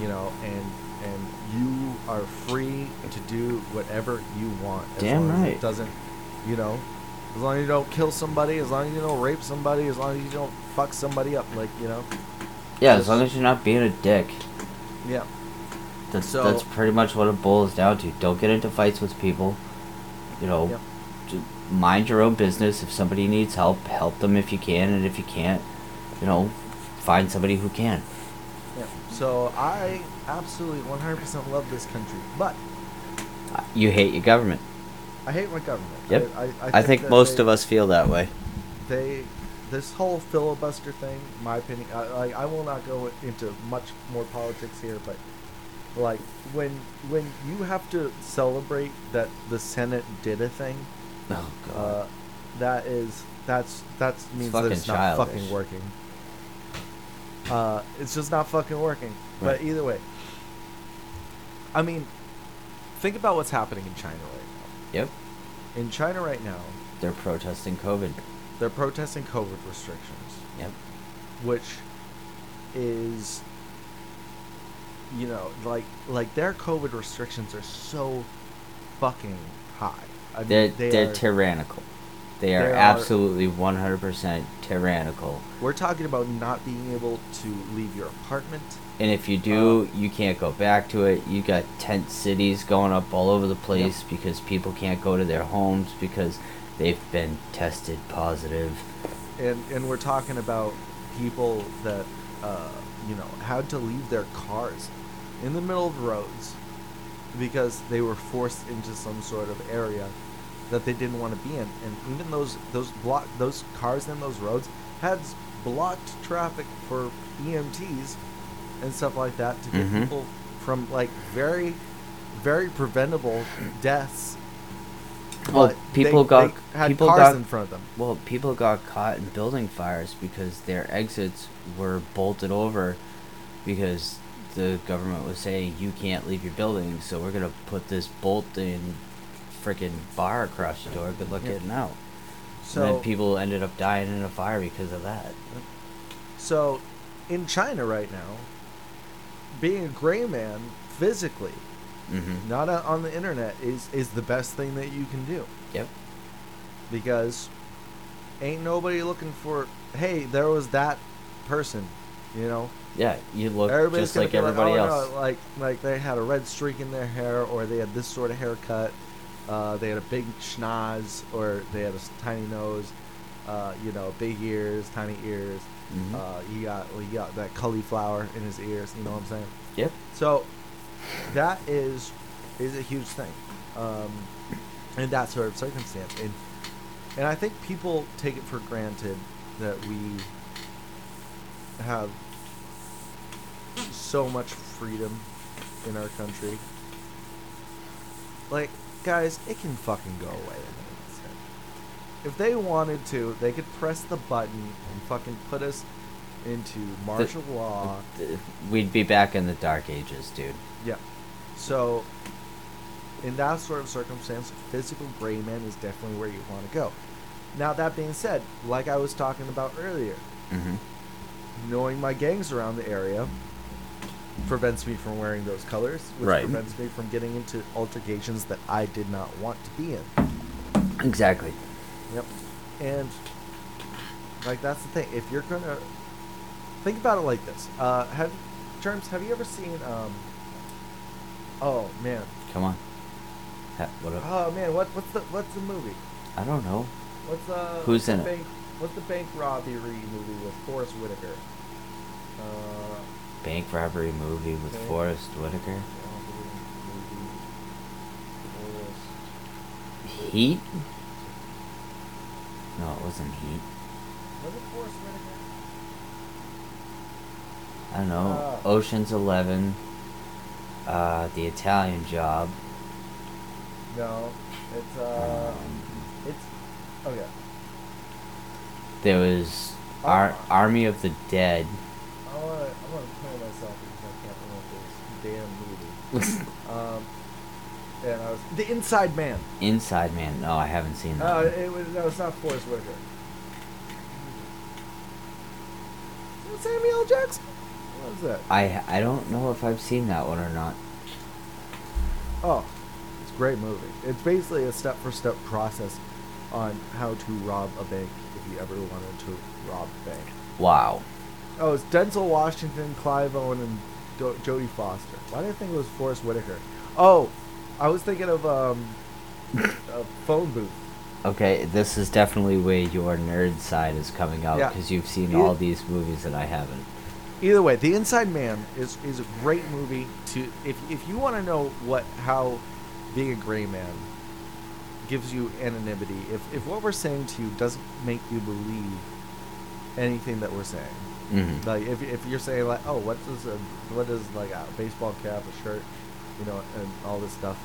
you know, and and you are free to do whatever you want. As Damn long As right. it doesn't, you know, as long as you don't kill somebody, as long as you don't rape somebody, as long as you don't fuck somebody up, like you know. Yeah, as long as you're not being a dick. Yeah. That's So- that's pretty much what it boils down to. Don't get into fights with people. You know, ju- mind your own business. If somebody needs help, help them if you can, and if you can't, you know, find somebody who can. Yeah. So I absolutely 100% love this country, but You hate your government. I hate my government. Yep. I, I, I think that most they- of us feel that way. they this whole filibuster thing in my opinion I, I, I will not go into much more politics here but like when when you have to celebrate that the senate did a thing Oh god. uh, that is that's that means that it's not childish. fucking working uh, it's just not fucking working but Right. either way i mean think about what's happening in china right now. yep. In china right now They're protesting COVID. they're protesting covid restrictions Yep. which is you know like like their covid restrictions are so fucking high I mean, They're they they're are, tyrannical. They are They are- absolutely 100% tyrannical. we're talking about not being able to leave your apartment And if you do, Uh, you can't go back to it. You got tent cities going up all over the place because people can't go to their homes because they've been tested positive. and and we're talking about people that uh, you know had to leave their cars in the middle of roads because they were forced into some sort of area that they didn't want to be in and even those those block those cars in those roads had blocked traffic for EMTs and stuff like that to get Mhm. people from like very very preventable deaths Well, but people they, got- they had people cars got- in front of them Well, people got caught in building fires because their exits were bolted over because the government was saying you can't leave your building, so we're gonna put this bolt in freaking bar across your door. Good luck Yeah. getting out. so and then people ended up dying in a fire because of that. So, in China right now, being a gray man physically Mhm. not o- on the internet, is is the best thing that you can do Yep. because ain't nobody looking for. Hey, there was that person, you know. Yeah, you look Everybody's just like everybody oh, else. No, like like they had a red streak in their hair, or they had this sort of haircut. Uh, they had a big schnoz, or they had a tiny nose. Uh, you know, big ears, tiny ears. Mhm. Uh, he got he got that cauliflower in his ears. You know what I'm saying? Yep. So that is is a huge thing, um, in that sort of circumstance, and and I think people take it for granted that we have so much freedom in our country. Like, guys, it can fucking go away. In an instant. If they wanted to, they could press the button and fucking put us into martial law. Th- We'd be back in the dark ages, dude. Yeah. So, in that sort of circumstance, physical gray man is definitely where you want to go. Now, that being said, like I was talking about earlier, Mm-hmm. knowing my gangs around the area prevents me from wearing those colors, which Right. prevents me from getting into altercations that I did not want to be in. Exactly. Yep. And like that's the thing. If you're gonna think about it like this, uh, have terms. Have you ever seen? Um, oh man. Come on. Ha- what up? Oh man. What what's the what's the movie? I don't know. What's uh? Who's what's the in it? bank, What's the bank robbery movie with Forest Whitaker? Uh, Bank robbery movie with Okay. Forest Whitaker. movie. Forest. Heat? No, it wasn't Heat. Was it Forest Whitaker? I don't know. Uh. Ocean's Eleven. Uh, The Italian Job. No. It's uh. Um, It's yeah. there was Ar- Oh. Army of the Dead. I want to. I want to kill myself because I can't remember this damn movie. Um, and I was the Inside Man. Inside Man. No, I haven't seen that. Uh, it was no, it's not Forest Whitaker. Is that Samuel L. Jackson? What is that? I I don't know if I've seen that one or not. Oh, it's a great movie. It's basically a step-for-step process on how to rob a bank if you ever wanted to rob a bank. Wow. Oh, it's Denzel Washington, Clive Owen, and Do- Jodie Foster. Why did I think it was Forrest Whitaker? Oh, I was thinking of um, a phone booth. Okay, this is definitely where your nerd side is coming out Yeah. because you've seen all these movies that I haven't. Either way, The Inside Man is is a great movie to if if you want to know what how being a gray man gives you anonymity. If if what we're saying to you doesn't make you believe anything that we're saying, Mm-hmm. like if if you're saying like, oh, what does a what does like a baseball cap, a shirt, you know, and all this stuff,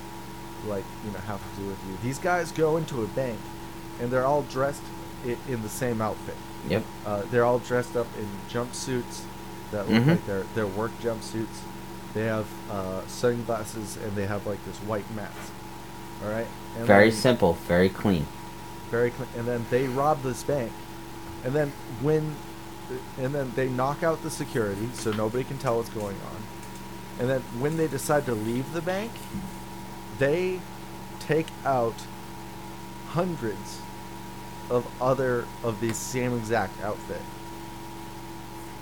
like you know, have to do with you? These guys go into a bank, and they're all dressed in, in the same outfit. Yep. Uh, they're all dressed up in jumpsuits that look Mhm. like they're they're work jumpsuits. They have uh, sunglasses and they have like this white mask. All right. And Very then- simple, very clean. very clean. And then they rob this bank, and then when, and then they knock out the security so nobody can tell what's going on. And then when they decide to leave the bank, they take out hundreds of other of the same exact outfit.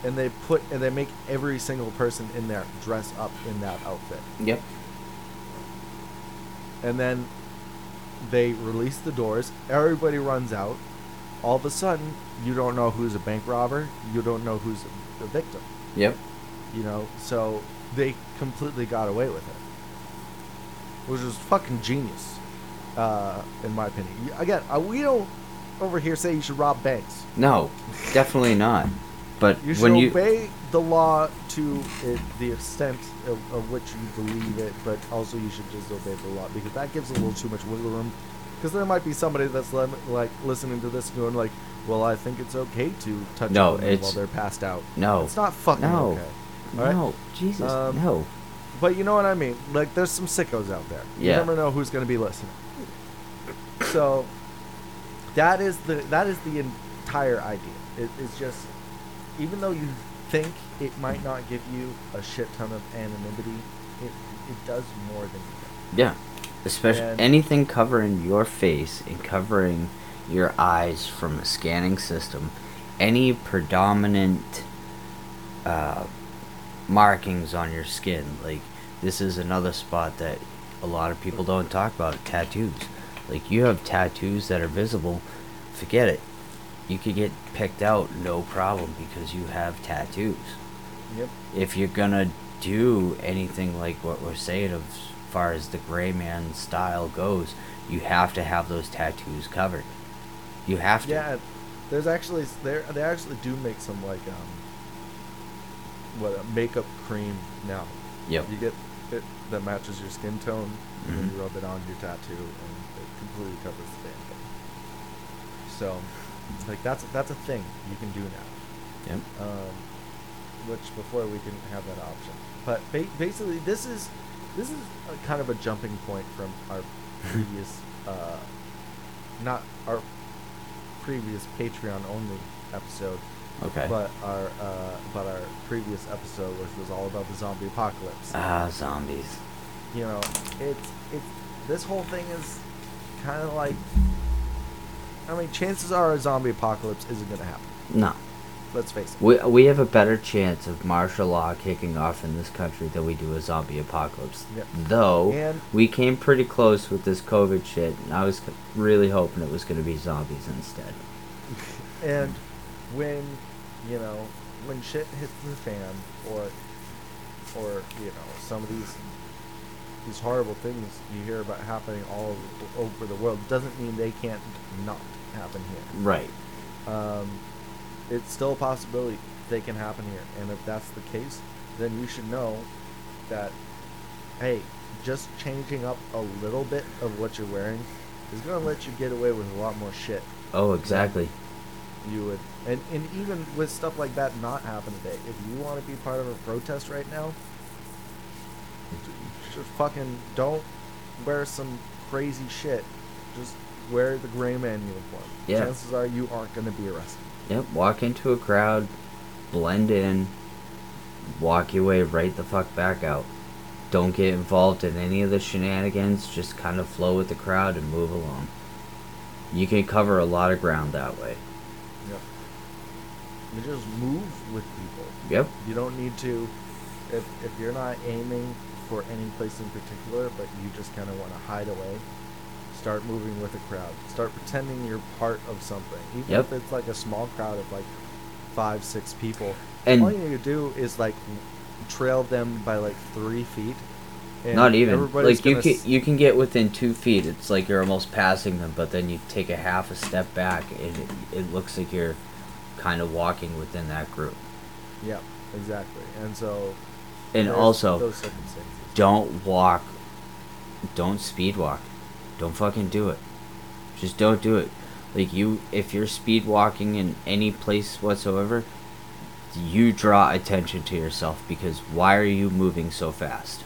And they put and they make every single person in there dress up in that outfit Yep. and then they release the doors. Everybody runs out. All of a sudden, you don't know who's a bank robber. You don't know who's the victim. Yep. You know, so they completely got away with it, which was fucking genius, uh, in my opinion. Again, uh, we don't over here say you should rob banks. No, definitely not. But You should when you obey the law to it, the extent of, of which you believe it, but also you should just obey the law because that gives a little too much wiggle room. Because there might be somebody that's like listening to this going like, "Well, I think it's okay to touch No, while they're passed out." no, It's not fucking No. okay. All right? no, Jesus, Um, no. But you know what I mean? Like, there's some sickos out there. You Yeah. never know who's going to be listening. So, that is the that is the entire idea. It, it's just, even though you think it might not give you a shit ton of anonymity, it it does more than you think. Yeah. Especially And- anything covering your face and covering your eyes from a scanning system, any predominant uh, markings on your skin. Like this is another spot that a lot of people don't talk about tattoos. Like you have tattoos that are visible, forget it. You could get picked out no problem because you have tattoos Yep. if you're gonna do anything like what we're saying as far as the gray man style goes, you have to have those tattoos covered. You have to. Yeah, there's actually there they actually do make some like um what a makeup cream now. Yep. You get it that matches your skin tone, and then Mhm. you rub it on your tattoo, and it completely covers the damn thing. So, like that's that's a thing you can do now. Yep. Um, which before we didn't have that option. But ba- basically, this is this is a kind of a jumping point from our previous, uh, not our previous Patreon only episode, Okay. but our uh, but our previous episode, which was all about the zombie apocalypse. ah, zombies. You know, it's it's this whole thing is kind of like. I mean, chances are a zombie apocalypse isn't gonna happen. No. Let's face it. We, we have a better chance of martial law kicking off in this country than we do a zombie apocalypse. Yep. Though, And- we came pretty close with this COVID shit, and I was really hoping it was going to be zombies instead. And when, you know, when shit hits the fan, or, or you know, some of these these horrible things you hear about happening all over, the world doesn't mean they can't not happen here. Right. Um, it's still a possibility they can happen here, and if that's the case, then you should know that, hey, just changing up a little bit of what you're wearing is gonna let you get away with a lot more shit Oh, exactly. You would and, and even with stuff like that not happening today if you want to be part of a protest right now just fucking don't wear some crazy shit just wear the gray man uniform Yeah. chances are you aren't going to be arrested Yep, walk into a crowd, blend in, walk your way right the fuck back out. Don't get involved in any of the shenanigans, just kind of flow with the crowd and move along. You can cover a lot of ground that way. Yep you just move with people Yep. you don't need to if, if you're not aiming for any place in particular but you just kind of want to hide away start moving with a crowd start pretending you're part of something even Yep. if it's like a small crowd of like five six people And- all you need to do is like trail them by like three feet and Not even. like you can you can get within two feet. It's like you're almost passing them, but then you take a half a step back, and it, it looks like you're kind of walking within that group. Yep, exactly. And so And also, don't walk. Don't speed walk. Don't fucking do it. Just don't do it. Like you if you're speed walking in any place whatsoever you draw attention to yourself because why are you moving so fast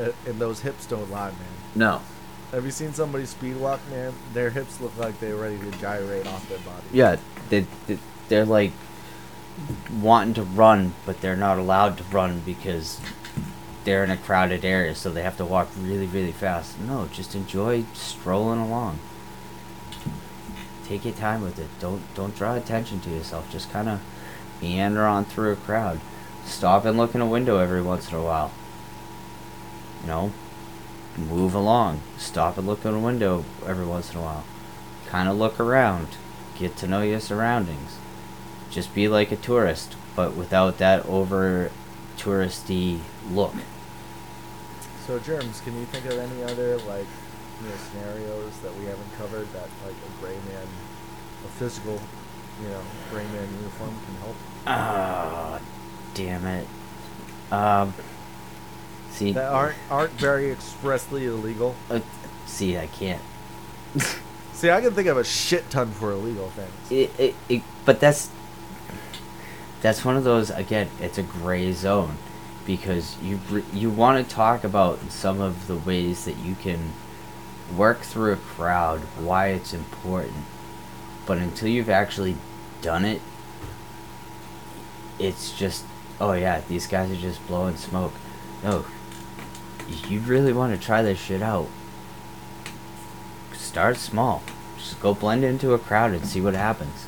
and those hips don't lie man. No. Have you seen somebody speed walk, man? Their hips look like they're ready to gyrate off their body. yeah they, they, they're like wanting to run but they're not allowed to run because they're in a crowded area so they have to walk really really fast. No just enjoy strolling along. Take your time with it. Don't don't draw attention to yourself. Just kind of meander on through a crowd. Stop and look in a window every once in a while you know move along stop and look in a window every once in a while. Kind of look around get to know your surroundings. Just be like a tourist but without that over touristy look. So, Jerms, can you think of any other like you know scenarios that we haven't covered that like a gray man, a physical, you know, gray man uniform can help? ah damn it. Um see That aren't aren't very expressly illegal. uh, see i can't See, I can think of a shit ton for illegal things. it, it, it, but that's that's one of those again it's a gray zone because you you want to talk about some of the ways that you can work through a crowd why it's important but until you've actually done it it's just oh yeah these guys are just blowing smoke no, you really want to try this shit out. Start small. Just go blend into a crowd and see what happens.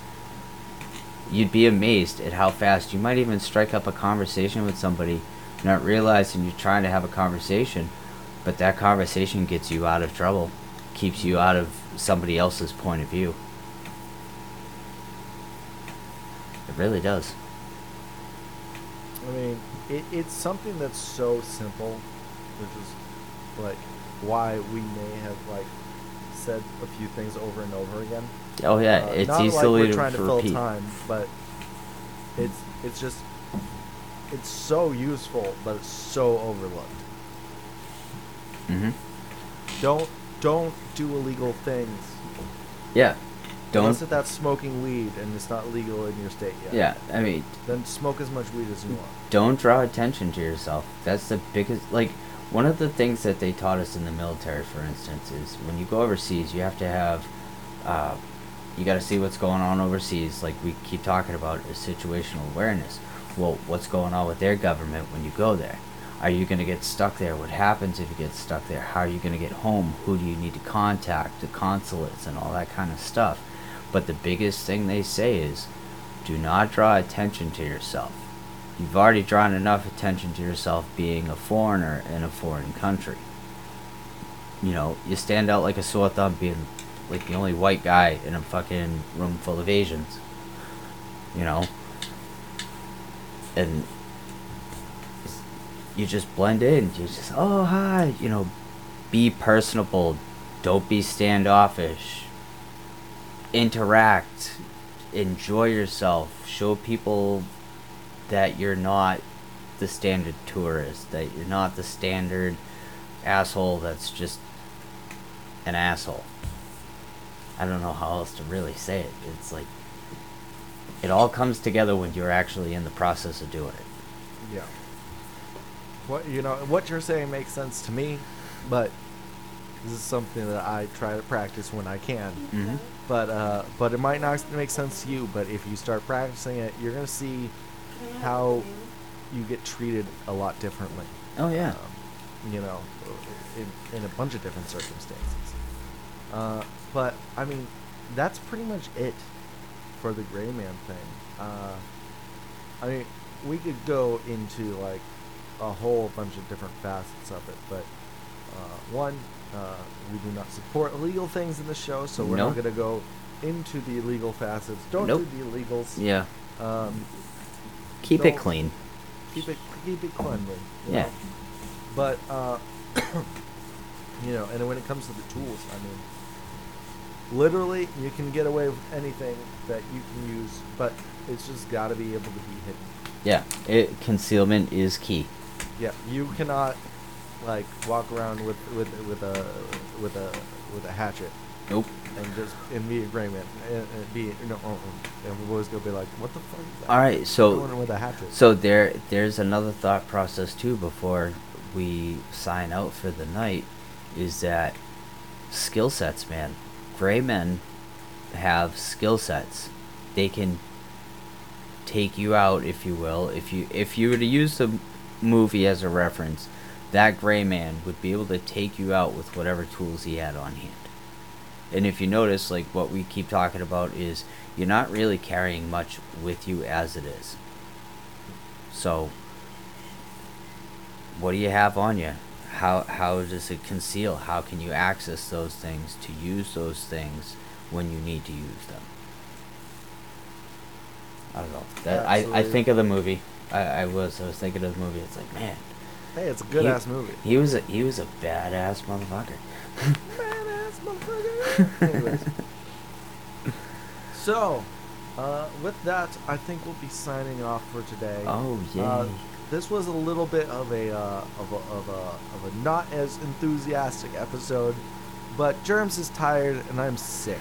You'd be amazed at how fast you might even strike up a conversation with somebody, not realizing you're trying to have a conversation, but that conversation gets you out of trouble, keeps you out of somebody else's point of view. It really does. I mean, it, it's something that's so simple, which is like why we may have like said a few things over and over again. Oh yeah, Uh, it's not like easily we're trying to fill repeat. time, but it's it's just it's so useful, but it's so overlooked. Mm-hmm. Don't don't do illegal things Yeah. unless Don't. if that's smoking weed and it's not legal in your state yet. Yeah, I mean, Then smoke as much weed as you want. don't draw attention to yourself. That's the biggest. Like, one of the things that they taught us in the military, for instance, is when you go overseas, you have to have. Uh, you got to see what's going on overseas. Like we keep talking about, is situational awareness. Well, what's going on with their government when you go there? Are you going to get stuck there? What happens if you get stuck there? How are you going to get home? Who do you need to contact? The consulates and all that kind of stuff. But the biggest thing they say is do not draw attention to yourself. You've already drawn enough attention to yourself being a foreigner in a foreign country. You know, you stand out like a sore thumb being like the only white guy in a fucking room full of Asians. You know? And you just blend in. You just, oh, hi. You know, be personable. Don't be standoffish. Interact. Enjoy yourself. Show people that you're not the standard tourist. That you're not the standard asshole that's just an asshole. I don't know how else to really say it. It's like it all comes together when you're actually in the process of doing it. Yeah. What you know, what you're saying makes sense to me, but this is something that I try to practice when I can. Mm-hmm. But uh, but it might not make sense to you. But if you start practicing it, you're gonna see how you get treated a lot differently. Oh yeah. Um, you know, in, in a bunch of different circumstances. Uh, but I mean, that's pretty much it for the gray man thing. Uh, I mean, we could go into like a whole bunch of different facets of it, but uh, one, uh, we do not support illegal things in the show, so we're Nope. not going to go into the illegal facets. Don't Nope. do the illegals. Yeah. Um, Keep it clean. keep it keep it cleanly. Yeah. know. But uh, you know, and when it comes to the tools, I mean, literally, you can get away with anything that you can use, but it's just got to be able to be hidden. Yeah. It concealment is key. Yeah, you cannot like walk around with with with a with a with a hatchet Nope. And just and be a gray man and, and be no, uh, uh, and we're always gonna be like, what the fuck is that? All right. So with a hatchet. So there, there's another thought process too before we sign out for the night, is that skill sets, man. Gray men have skill sets. They can take you out, if you will. If you if you were to use the movie as a reference, that gray man would be able to take you out with whatever tools he had on hand. And if you notice, like what we keep talking about is you're not really carrying much with you as it is. So, what do you have on you? How how does it conceal? How can you access those things to use those things when you need to use them? I don't know. That I, I think of the movie. I, I was I was thinking of the movie. It's like man, hey, it's a good he- ass movie. he was a he was a badass motherfucker. Motherfucker. Anyways. so, uh, with that, I think we'll be signing off for today. Oh yay! Uh, this was a little bit of a, uh, of a of a of a not as enthusiastic episode, but Jerms is tired and I'm sick.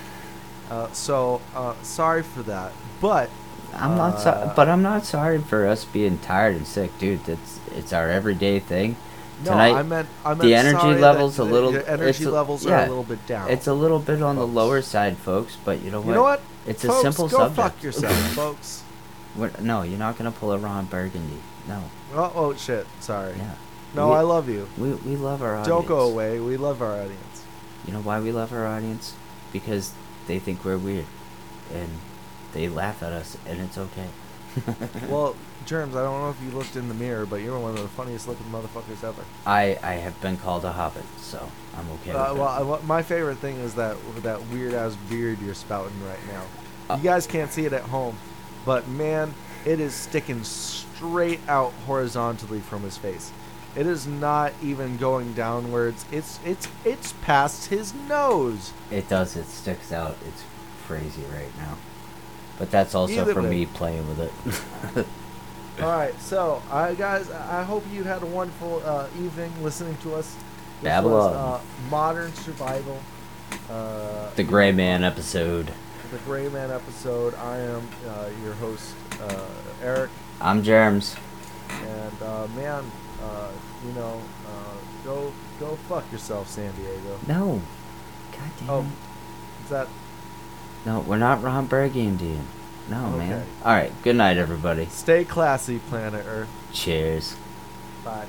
Uh, so uh, sorry for that. But I'm not so, uh, but I'm not sorry for us being tired and sick, dude. That's it's our everyday thing. No, Tonight, I meant I meant the energy levels a little. The energy levels are a little bit down. It's a little bit on the lower side, folks. But you know what? you know what? It's folks, a simple go subject. fuck yourself, folks. What- no, you're not gonna pull a Ron Burgundy. No. Oh, oh shit! Sorry. Yeah. No, We- I love you. We we love our audience. Don't go away. We love our audience. You know why we love our audience? Because they think we're weird, and they laugh at us, and it's okay. well, Jerms, I don't know if you looked in the mirror, but you're one of the funniest looking motherfuckers ever. I I have been called a hobbit, so I'm okay. Uh, well. I, what- my favorite thing is that that weird ass beard you're spouting right now. Uh, you guys can't see it at home, but man, it is sticking straight out horizontally from his face. It is not even going downwards. It's it's it's past his nose. It does. It sticks out. It's crazy right now. But that's also Either for way. me playing with it. All right, so I guys, I hope you had a wonderful uh, evening listening to us. Babylon. Was, uh, modern survival. Uh, the Gray Man episode. the Gray Man episode. I am uh, your host, uh, Eric, I'm Jerms. and uh, man, uh, you know, uh, go go fuck yourself, San Diego. No. God damn. Oh, is that No, we're not Ron Burgundy. No, man. All right. Good night, everybody. stay classy, planet Earth. Cheers. Bye.